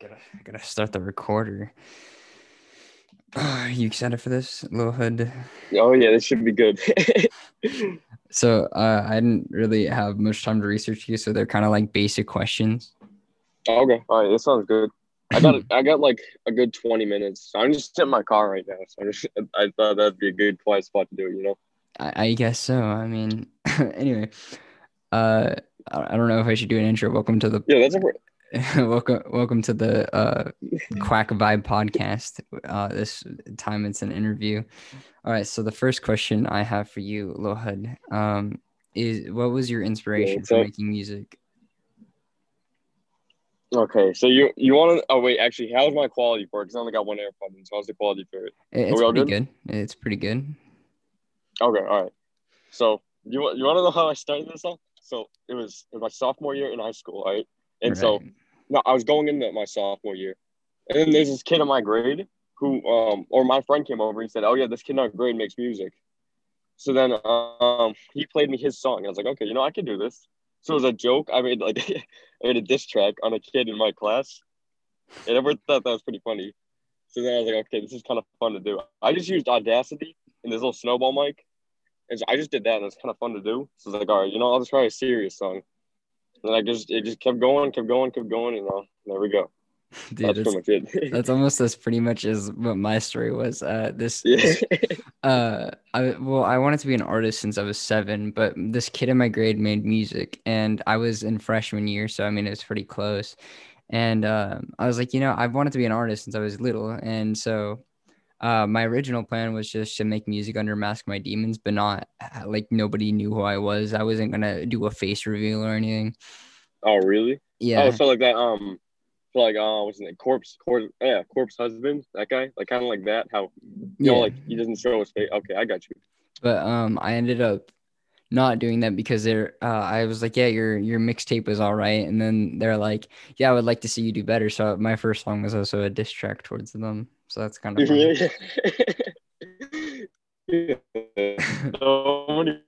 gotta gotta start the recorder. Are you excited for this, little hood? Oh yeah, this should be good. So uh, I didn't really have much time to research you, so they're kind of like basic questions. okay, all right, that sounds good. I got I got like a good twenty minutes. I'm just in my car right now, so I'm just, I thought that'd be a good quiet spot to do it. You know. I, I guess so. I mean, anyway, uh, I I don't know if I should do an intro. Welcome to the Yeah, that's a welcome welcome to the uh quack vibe podcast uh this time it's an interview all right so the first question i have for you Lil Hood um is what was your inspiration for making music okay. So you you want to? Oh wait, actually, how's my quality for it? Because I only got one AirPod, so how's the quality for it? It- it's pretty good? it's pretty good Okay, all right. So you you want to know how I started this off? So it was, it was my sophomore year in high school, right? And so Right. No, I was going into my sophomore year, and then there's this kid in my grade who, um, or my friend came over and said, "Oh yeah, this kid in our grade makes music." So then, um, he played me his song. I was like, "Okay, you know, I can do this." So it was a joke. I made like I made a diss track on a kid in my class, and everyone thought that was pretty funny. So then I was like, "Okay, this is kind of fun to do." I just used Audacity and this little snowball mic, and so I just did that, and it's kind of fun to do. So it's like, all right, you know, I'll just try a serious song. And I just it just kept going, kept going, kept going, you know. There we go. dude That's that's, pretty much it. that's almost as pretty much as what my story was uh this yeah. uh I well I wanted to be an artist since I was seven, but this kid in my grade made music and I was in freshman year, so I mean it was pretty close. And um I was like, you know, I've wanted to be an artist since I was little. And so uh my original plan was just to make music under Mask My Demons, but not uh, like nobody knew who I was. I wasn't gonna do a face reveal or anything. oh really? Yeah. Oh, so like that. Um, so like uh, what's his name? Corpse, corpse, yeah, corpse husband. That guy, like kind of like that. How you know, Yeah. like he doesn't show his face. Okay, I got you. but um I ended up not doing that because they're uh, I was like yeah your your mixtape was all right and then they're like yeah I would like to see you do better so my first song was also a diss track towards them so that's kind of funny. So many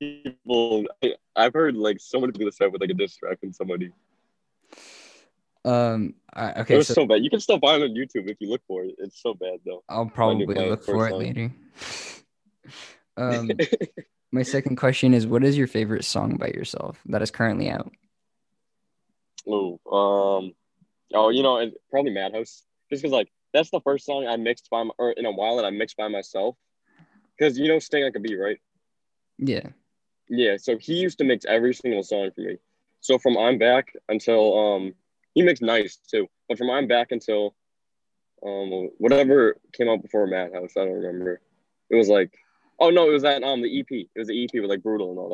people. I, I've heard like so many people start with like a diss track from somebody. um I, it okay was so, so, bad. You can still find it on YouTube if you look for it. It's so bad though. I'll probably look for it song. later um my second question is what is your favorite song by yourself that is currently out Oh. um, oh, you know, it, probably Madhouse. Just because like that's the first song I mixed by my, or in a while that I mixed by myself. Because you know, Sting like a bee, right? yeah Yeah, so he used to mix every single song for me. So from I'm Back until um he mixed nice too. But from I'm Back until um whatever came out before Madhouse, I don't remember. It was like oh no, it was that um the EP. It was the EP with like brutal and all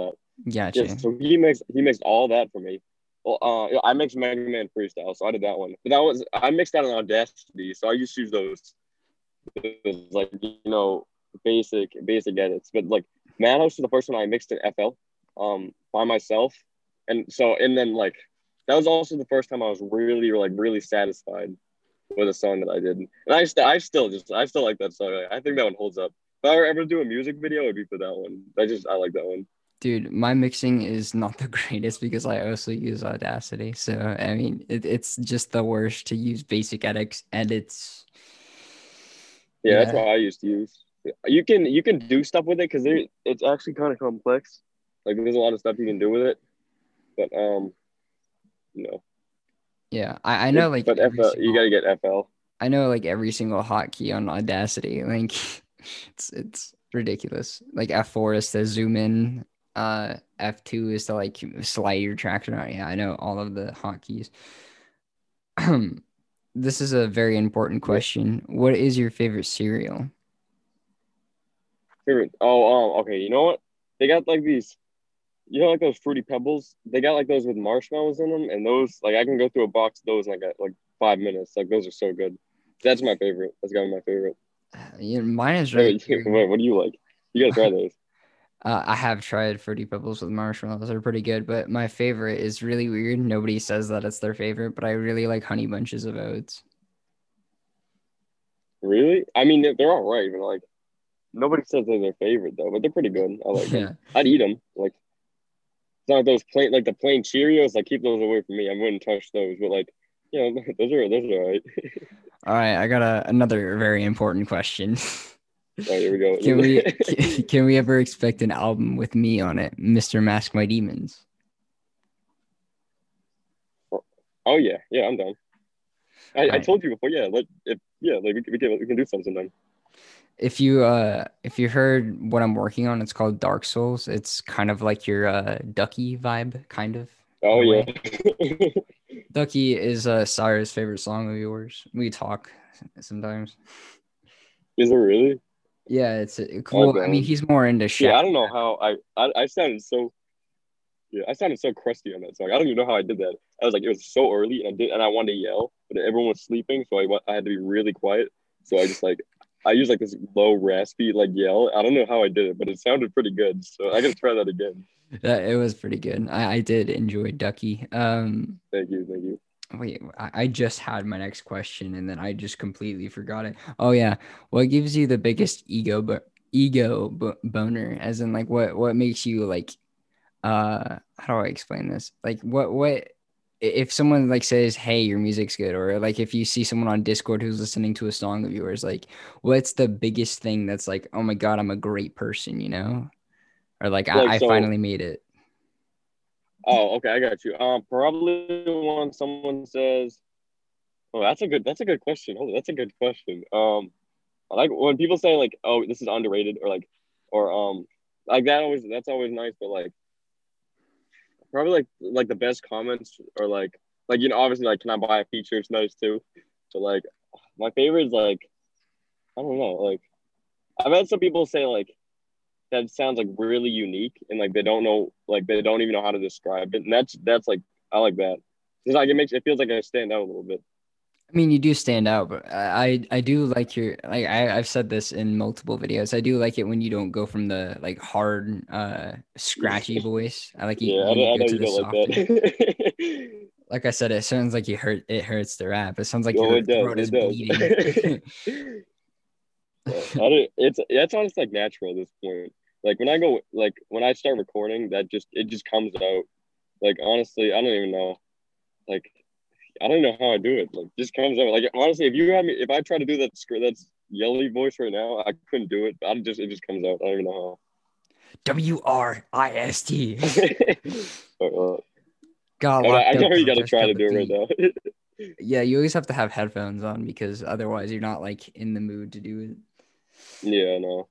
that. gotcha Yeah, so he mixed he mixed all that for me. Well, uh, I mixed Mega Man freestyle, so I did that one. But that was I mixed that in Audacity, so I just use those, those like you know basic basic edits. But like Madhouse was the first one I mixed in FL, um, by myself, and so and then like that was also the first time I was really like really satisfied with a song that I did, and I st- I still just I still like that song. I think that one holds up. If I were ever to do a music video, it'd be for that one. I just I like that one. Dude, my mixing is not the greatest because I also use Audacity. So I mean, it, it's just the worst to use basic edits. Edits. Yeah, that's Yeah. what I used to use. You can you can do stuff with it because it's actually kind of complex. Like there's a lot of stuff you can do with it, but um, you know. Yeah, I, I know like but FL, single- you gotta get FL. I know like every single hotkey on Audacity. Like it's it's ridiculous. Like F4 is to zoom in. Uh, F2 is to like slide your tracks around. Yeah, I know all of the hotkeys. Um this is a very important question. What is your favorite cereal? Favorite? Oh, um, okay. You know what? They got like these. You know, like those fruity pebbles. They got like those with marshmallows in them, and those like I can go through a box of those in like a, like five minutes. Like those are so good. That's my favorite. That's gotta be my favorite. Yeah, mine is really. what, what do you like? You gotta try those. Uh, I have tried Fruity Pebbles with marshmallows. They're pretty good, but my favorite is really weird. Nobody says that it's their favorite, but I really like Honey Bunches of Oats. Really? I mean, they're, all right, but like nobody says they're their favorite though. But they're pretty good. I like them. I'd eat them. Like it's not those plain like the plain Cheerios. Like keep those away from me. I wouldn't touch those. But like you know, those are those are all right. All right, I got a, another very important question. All right, here we go. Can we can, can we ever expect an album with me on it, Mr. Mask My Demons? oh yeah, yeah, I'm down. I, I told you before. Yeah, like if yeah, like we, can- we can we can do something then. If you uh if you heard what I'm working on, it's called Dark Souls. It's kind of like your uh Ducky vibe, kind of. Oh yeah. Ducky is uh Cyrus' favorite song of yours. We talk sometimes. Is it really? Yeah, it's uh, cool. I mean, he's more into shit. Yeah, I don't know how I, I I sounded so. Yeah, I sounded so crusty on that song. I don't even know how I did that. I was like, it was so early, and I did, and I wanted to yell, but everyone was sleeping, so I I had to be really quiet. So I just like, I used like this low raspy like yell. I don't know how I did it, but it sounded pretty good. So I gotta try that again. That it was pretty good. I, I did enjoy Ducky. Um, Thank you, thank you. Wait, I, I just had my next question and then I just completely forgot it. Oh yeah, what gives you the biggest ego but ego bo- boner? As in, like, what what makes you like? Uh, how do I explain this? Like, what what if someone like says, "Hey, your music's good," or like if you see someone on Discord who's listening to a song of yours, like, what's the biggest thing that's like, "Oh my god, I'm a great person," you know? Or like, Like, I, I so- finally made it. Oh, okay, I got you. Um, probably when someone says, "Oh, that's a good, that's a good question." Oh, that's a good question. Um, I like when people say like, "Oh, this is underrated," or like, or um, like that always, that's always nice. But like, probably like like the best comments or like like you know obviously like, can I buy a feature? It's nice too. But like, my favorite is like, I don't know, like, I've had some people say like that sounds like really unique and like they don't know like they don't even know how to describe it and that's that's like i like that it's like it makes it feels like i stand out a little bit I mean, you do stand out, but I I I do like your like I I've said this in multiple videos. I do like it when you don't go from the like hard uh scratchy voice. I like you, yeah i, you know- I go know to you the don't like that Like I said, it sounds like you hurt. It hurts the rap. It sounds like oh your it does throat is it does bleeding. Yeah, I don't, it's that's honestly like natural at this point like when i go like when i start recording that just it just comes out. Like honestly i don't even know. Like i don't know how i do it. Like just comes out. Like honestly if you have me if i try to do that sc- that's yelly voice right now i couldn't do it. I just it just comes out. I don't even know W R I S T. how W R I S T God, oh, I, I know you got to try to do it right now. Yeah, you always have to have headphones on because otherwise you're not like in the mood to do it. yeah no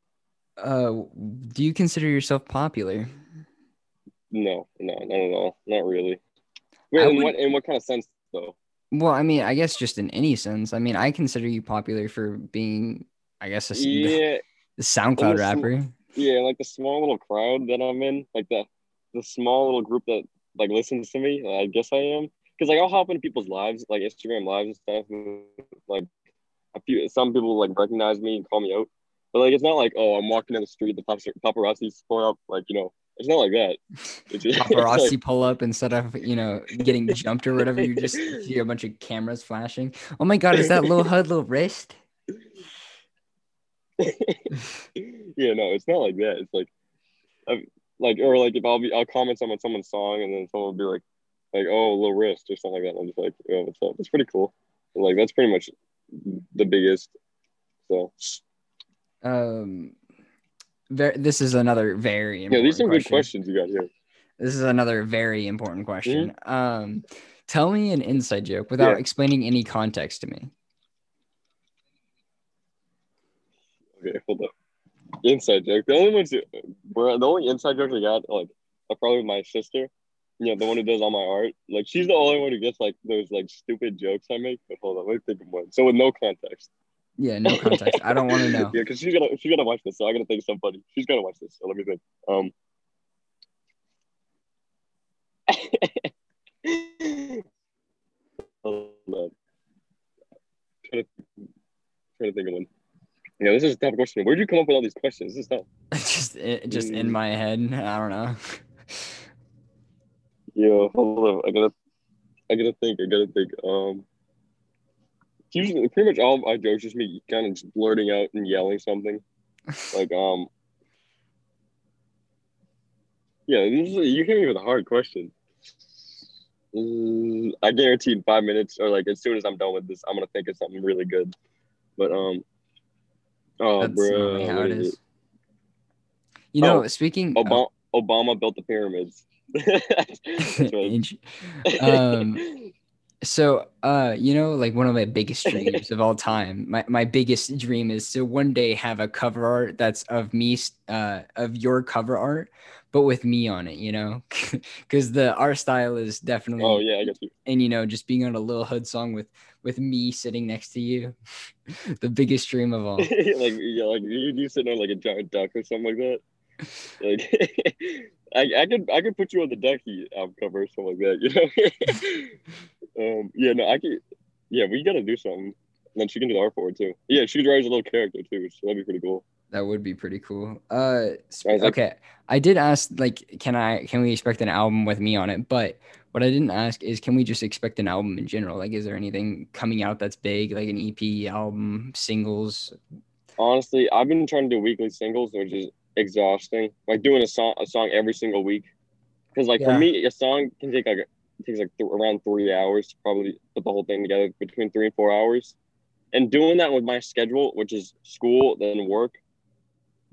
Uh, do you consider yourself popular? no no not at all not really Wait, I in would- what in what kind of sense though Well, I mean, I guess just in any sense. I mean, I consider you popular for being, I guess, a yeah SoundCloud rapper. yeah, like the small little crowd that I'm in, like the the small little group that like listens to me. I guess I am because like I'll hop into people's lives, like Instagram lives and stuff. And, like a few, some people like recognize me and call me out, but like it's not like oh I'm walking down the street, the papar- paparazzi's pull up, like you know, it's not like that. It's just, Paparazzi like- pull up instead of you know getting jumped or whatever. You just see a bunch of cameras flashing. Oh my God, is that Lil Hood Lil Wrist? yeah, no, it's not like that. It's like, i like, or like if I'll be, I'll comment some on someone's song, and then someone will be like, like, oh, little wrist or something like that. And I'm just like, oh, what's up? It's pretty cool. Like that's pretty much the biggest. So Um, ver- this is another very yeah, these are some good questions you got here. This is another very important question. Um, tell me an inside joke without Mm-hmm. Yeah. explaining any context to me. Okay, hold up. Inside joke. The only ones, the only inside jokes I got like are probably my sister. You know, the one who does all my art. Like she's the only one who gets like those like stupid jokes I make. But hold on, let me think of one. So with no context. Yeah, no context. I don't want to know. yeah, because she's gonna she's gonna watch this, so I gotta think somebody. She's gonna watch this, so let me think. Um. Hold on. Trying to, trying to think of one. Yeah, this is a tough question. Where'd you come up with all these questions? This is tough. just it, just in my head. I don't know. Yeah, hold on. I gotta, I gotta think. I gotta think. Um, usually, pretty much all my jokes just me kind of just blurting out and yelling something. Like, um, yeah, you hit me with a hard question. Mm, I guarantee in five minutes or like as soon as I'm done with this, I'm gonna think of something really good. But um, oh, That's bro, how it is is. You know, Oh, speaking Obama, Obama built the pyramids. Um, so uh, you know, like one of my biggest dreams of all time. My my biggest dream is to one day have a cover art that's of me, uh, of your cover art, but with me on it. You know, because the art style is definitely oh yeah, I got you. and you know just being on a little hood song with with me sitting next to you the biggest dream of all like yeah, like you, you sitting on like a giant duck or something like that. Like I, I could I could put you on the ducky album cover or something like that, you know. Um yeah, no, I can. yeah, we gotta do something. And then she can do the art for it too. Yeah, she drives a little character too, so that'd be pretty cool. that would be pretty cool uh sp- I was like- okay i did ask like can i can we expect an album with me on it but what i didn't ask is can we just expect an album in general like is there anything coming out that's big like an ep album singles Honestly, I've been trying to do weekly singles, which is exhausting. Like doing a song a song every single week. Because like Yeah. for me, a song can take like it takes like th- around three hours to probably put the whole thing together, between three and four hours. And doing that with my schedule, which is school then work,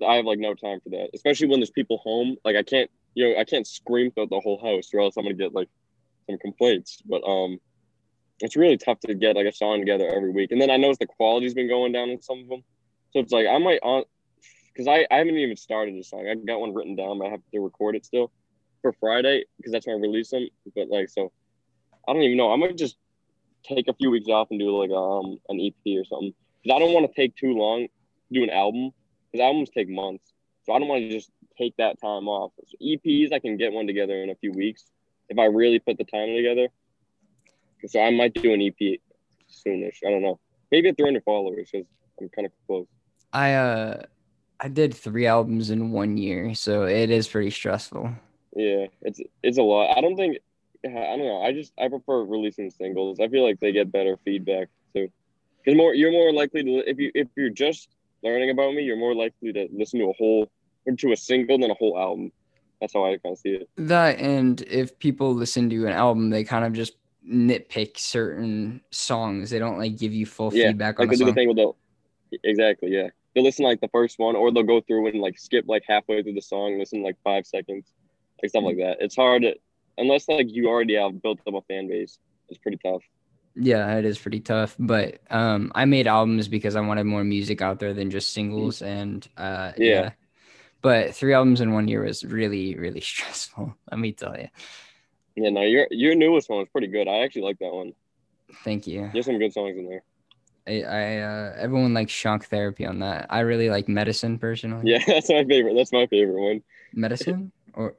I have like no time for that. Especially when there's people home. Like I can't, you know, I can't scream throughout the whole house, or else I'm gonna get like some complaints. But um, it's really tough to get like a song together every week. And then I notice the quality's been going down in some of them. So it's like I might on because I, I haven't even started a song. I got one written down, but I have to record it still for Friday because that's when I release them. But like so, I don't even know. I might just take a few weeks off and do like um an EP or something because I don't want to take too long to do an album because albums take months. So I don't want to just take that time off. So EPs I can get one together in a few weeks if I really put the time together. So I might do an EP soonish. I don't know. Maybe at 300 followers because I'm kind of close. i uh i did three albums in one year so it is pretty stressful Yeah, it's it's a lot. I don't think I don't know. I just I prefer releasing singles. I feel like they get better feedback too. Because more you're more likely to if you if you're just learning about me, you're more likely to listen to a whole or to a single than a whole album. That's how I kind of see it. That and if people listen to an album, they kind of just nitpick certain songs. They don't like give you full Yeah, feedback on Like a they do the thing with the exactly yeah. They'll listen like the first one, or they'll go through and like skip like halfway through the song, listen like five seconds, like stuff like that. It's hard to, unless like you already have built up a fan base. It's pretty tough. Yeah, it is pretty tough. But um, I made albums because I wanted more music out there than just singles. And uh, yeah. Yeah. But three albums in one year was really, really stressful. Let me tell you. Yeah, no, your your newest one was pretty good. I actually like that one. Thank you. There's some good songs in there. I, I uh, everyone likes shock therapy on that. I really like medicine personally. Yeah, that's my favorite. That's my favorite one. Medicine or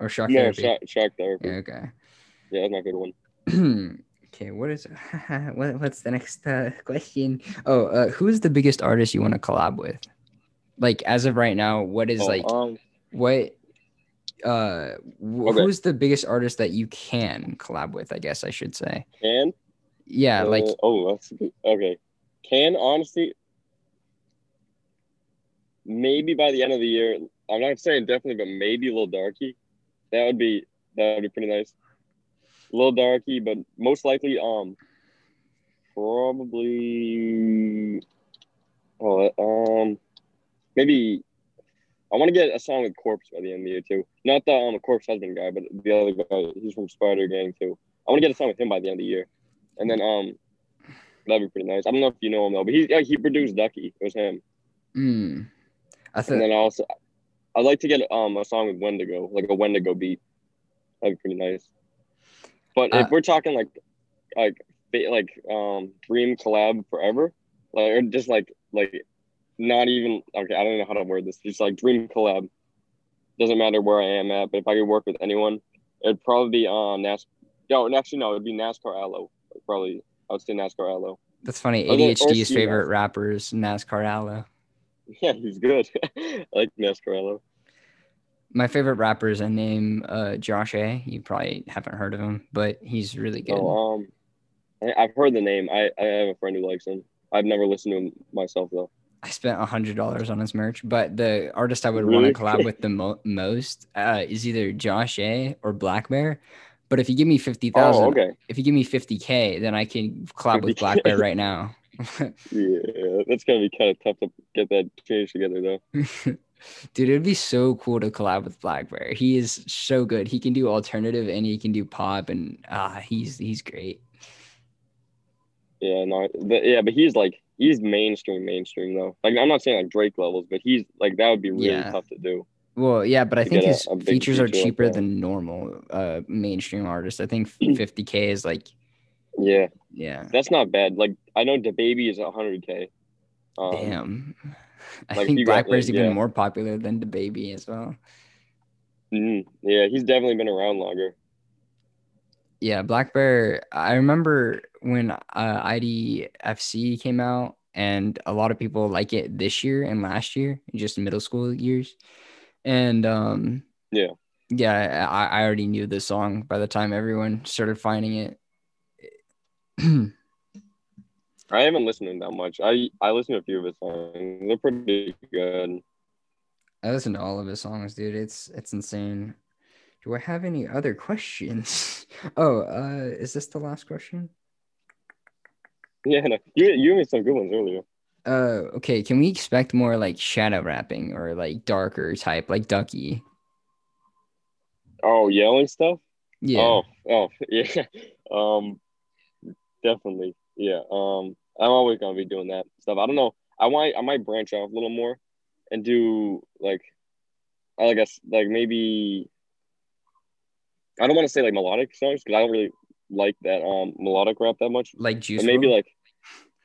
or shock No, therapy. shock, shock therapy. Yeah, okay. Yeah, that's my favorite one. okay, what is what, what's the next uh, question? Oh, uh, who's the biggest artist you want to collab with? Like as of right now, what is Oh, like um, what uh wh- Okay. who's the biggest artist that you can collab with, I guess I should say. can Yeah, like Uh, oh, that's good. okay. Can honestly, maybe by the end of the year, I'm not saying definitely, but maybe a little Darkie. That would be that would be pretty nice. A little Darkie, but most likely, um, probably, oh, um, maybe. I want to get a song with Corpse by the end of the year too. Not the um Corpse husband guy, but the other guy. He's from Spider Gang too. I want to get a song with him by the end of the year, and then um, that'd be pretty nice. I don't know if you know him though, but he yeah, he produced Ducky. It was him. mm, I And then also, I'd like to get um a song with Wendigo, like a Wendigo beat. That'd be pretty nice. But Uh, if we're talking like like like um dream collab forever, like or just like like not even okay, I don't know how to word this. Just like dream collab. Doesn't matter where I am at, but if I could work with anyone, it'd probably be uh NAS. No, actually no, it'd be Nascar Aloe. Probably I would say Nascar Aloe. that's funny. Or the- or ADHD's favorite Mask. rapper is Nascar Aloe. Yeah, he's good. I like Nascar Aloe. My favorite rapper is a name uh Josh A. You probably haven't heard of him, but he's really good. Oh, um, I, I've heard the name. I, I have a friend who likes him. I've never listened to him myself though. I spent a hundred dollars on his merch, but the artist I would Really? want to collab with the mo- most uh, is either Josh A or Blackbear. But if you give me fifty thousand, Oh, okay. if you give me fifty k, then I can collab with 50K. Blackbear right now. Yeah, that's gonna be kind of tough to get that change together though. Dude, it'd be so cool to collab with Blackbear. He is so good. He can do alternative and he can do pop, and ah, he's he's great. Yeah, no, but, yeah, but he's like he's mainstream, mainstream though. Like I'm not saying like Drake levels, but he's like that would be really Yeah. tough to do. Well, yeah, but I think get a- his a features are feature like cheaper that. than normal uh mainstream artists. I think 50k is like Yeah, yeah. that's not bad. Like I know DaBaby is 100k. Um, Damn. I like, think you got, Blackbear's like, even yeah. more popular than DaBaby as well. mhm. Yeah, he's definitely been around longer. Yeah, Blackbear. I remember when uh, IDFC came out, and a lot of people like it this year and last year, just middle school years. And um, Yeah. yeah, I, I already knew the song by the time everyone started finding it. I haven't listened to that much. I I listened to a few of his songs. They're pretty good. I listen to all of his songs, dude. It's it's insane. Do I have any other questions? Oh, uh, is this the last question? Yeah, no, you you made some good ones earlier. Uh, okay. Can we expect more like shadow rapping or like darker type, like Ducky? Oh, yelling stuff. Yeah. Oh, oh, yeah. Um, definitely. Yeah. Um, I'm always gonna be doing that stuff. I don't know. I might, I might branch off a little more, and do like, I guess like maybe. I don't want to say like melodic songs because I don't really like that um melodic rap that much. Like Juice. But maybe WRLD? like,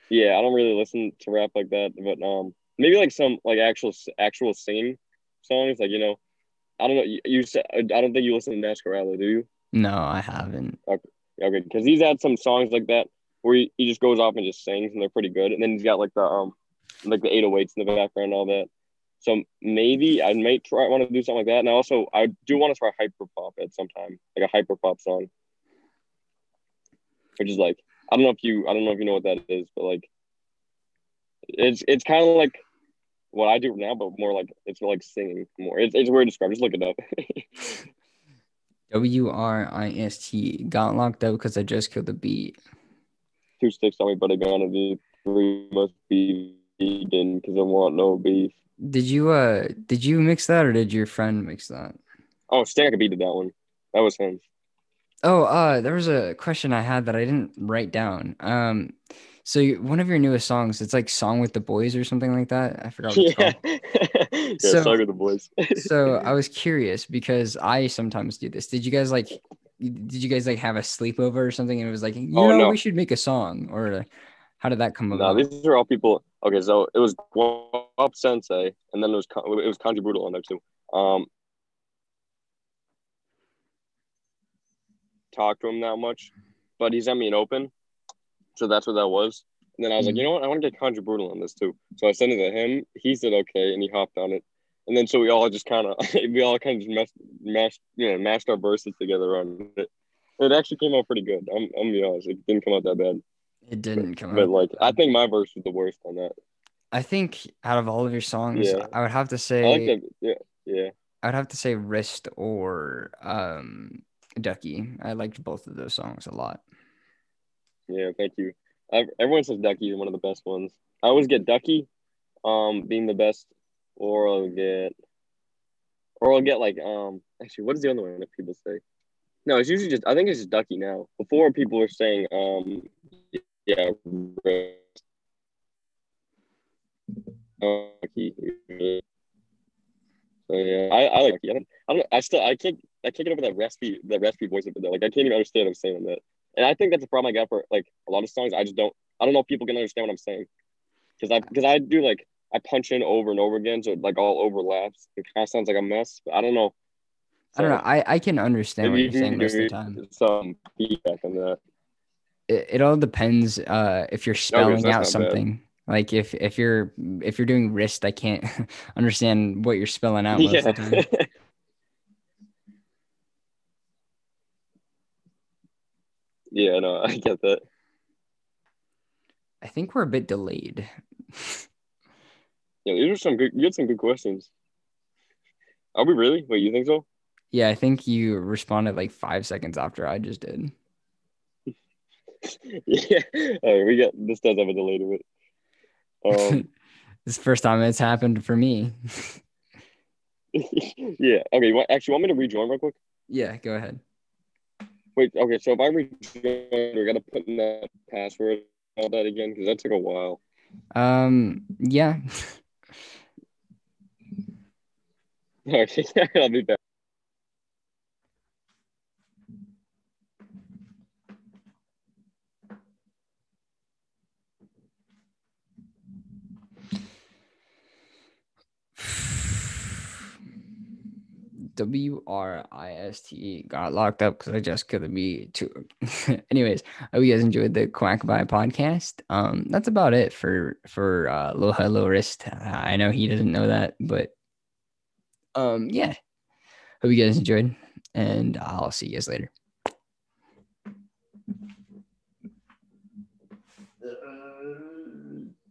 yeah, I don't really listen to rap like that. But um, maybe like some like actual actual singing songs. Like you know, I don't know. You, you said I don't think you listen to Masquerade, do you? No, I haven't. Okay, because he's had some songs like that where he, he just goes off and just sings, and they're pretty good. And then he's got like the um like the 808s in the background and all that. So maybe I might try want to do something like that. And I also I do want to try hyper pop at some time, like a hyper pop song, which is like I don't know if you I don't know if you know what that is, but like it's it's kind of like what I do now, but more like it's like singing more. It's, it's weird to describe. Just look it up. W R I S T got locked up because I just killed the beat. Two sticks on me, but I got to be three must be vegan because I want no beef. Did you uh did you mix that or did your friend mix that? Oh, Stack beat did that one. That was him. Oh, uh, there was a question I had that I didn't write down. Um, so you, one of your newest songs, it's like "Song with the Boys" or something like that. I forgot what it's Yeah. yeah, So- Song of the Boys. So I was curious because I sometimes do this. Did you guys like? Did you guys like have a sleepover or something? And it was like, you Oh, know, no. we should make a song, or how did that come about? no, these are all people. Okay, so it was Guap Sensei, and then it was it was Kanji Brutal on there too. Um, talk to him that much, but he sent me an open, so that's what that was. And then I was like, Mhm. you know what, I want to get Kanji Brutal on this too. So I sent it to him. He said okay, and he hopped on it. And then so we all just kind of we all kind of just meshed, mashed you know mashed our verses together on it. It actually came out pretty good. I'm I'm gonna be honest, it didn't come out that bad. It didn't come But out. like I think my verse was the worst on that. I think out of all of your songs, Yeah. I would have to say like that. Yeah, yeah. I would have to say Wrist or um Ducky. I liked both of those songs a lot. Yeah, thank you. I, everyone says Ducky is one of the best ones. I always get Ducky, um, being the best, or I'll get, or I'll get like, um, actually, what is the other one that people say? No, it's usually just. I think it's just Ducky now. Before people were saying, um, yeah, Ducky. So yeah, I, I like I don't, I don't. I still. I can't. I can't get over that raspy, that raspy voice it. Though. Like I can't even understand what I'm saying on that. And I think that's a problem I got for like a lot of songs. I just don't. I don't know if people can understand what I'm saying because I because I do like I punch in over and over again, so it like all overlaps. It kind of sounds like a mess, but I don't know. I don't know. I, I can understand what you're saying most of the time. Some feedback on that. It, it all depends uh if you're spelling that's out not bad. something. Like if if you're if you're doing wrist, I can't understand what you're spelling out most Yeah. of the time. Yeah, no, I get that. I think we're a bit delayed. Yeah, these are some good. You had some good questions. Are we really? Wait, you think so? Yeah, I think you responded like five seconds after I just did. yeah. All right, we got this does have a delay to it. Um, this is the first time it's happened for me. yeah. Okay. What, actually, want me to rejoin real quick? yeah, go ahead. Wait. Okay. So if I rejoin, we got to put in that password all that again because that took a while. Um, yeah. Okay. I'll be back. W R I S T got locked up because I just couldn't be too. Anyways, I hope you guys enjoyed the Quack Vibe podcast. Um, that's about it for for uh, Low Wrist. I know he doesn't know that, but um, yeah. Hope you guys enjoyed, and I'll see you guys later.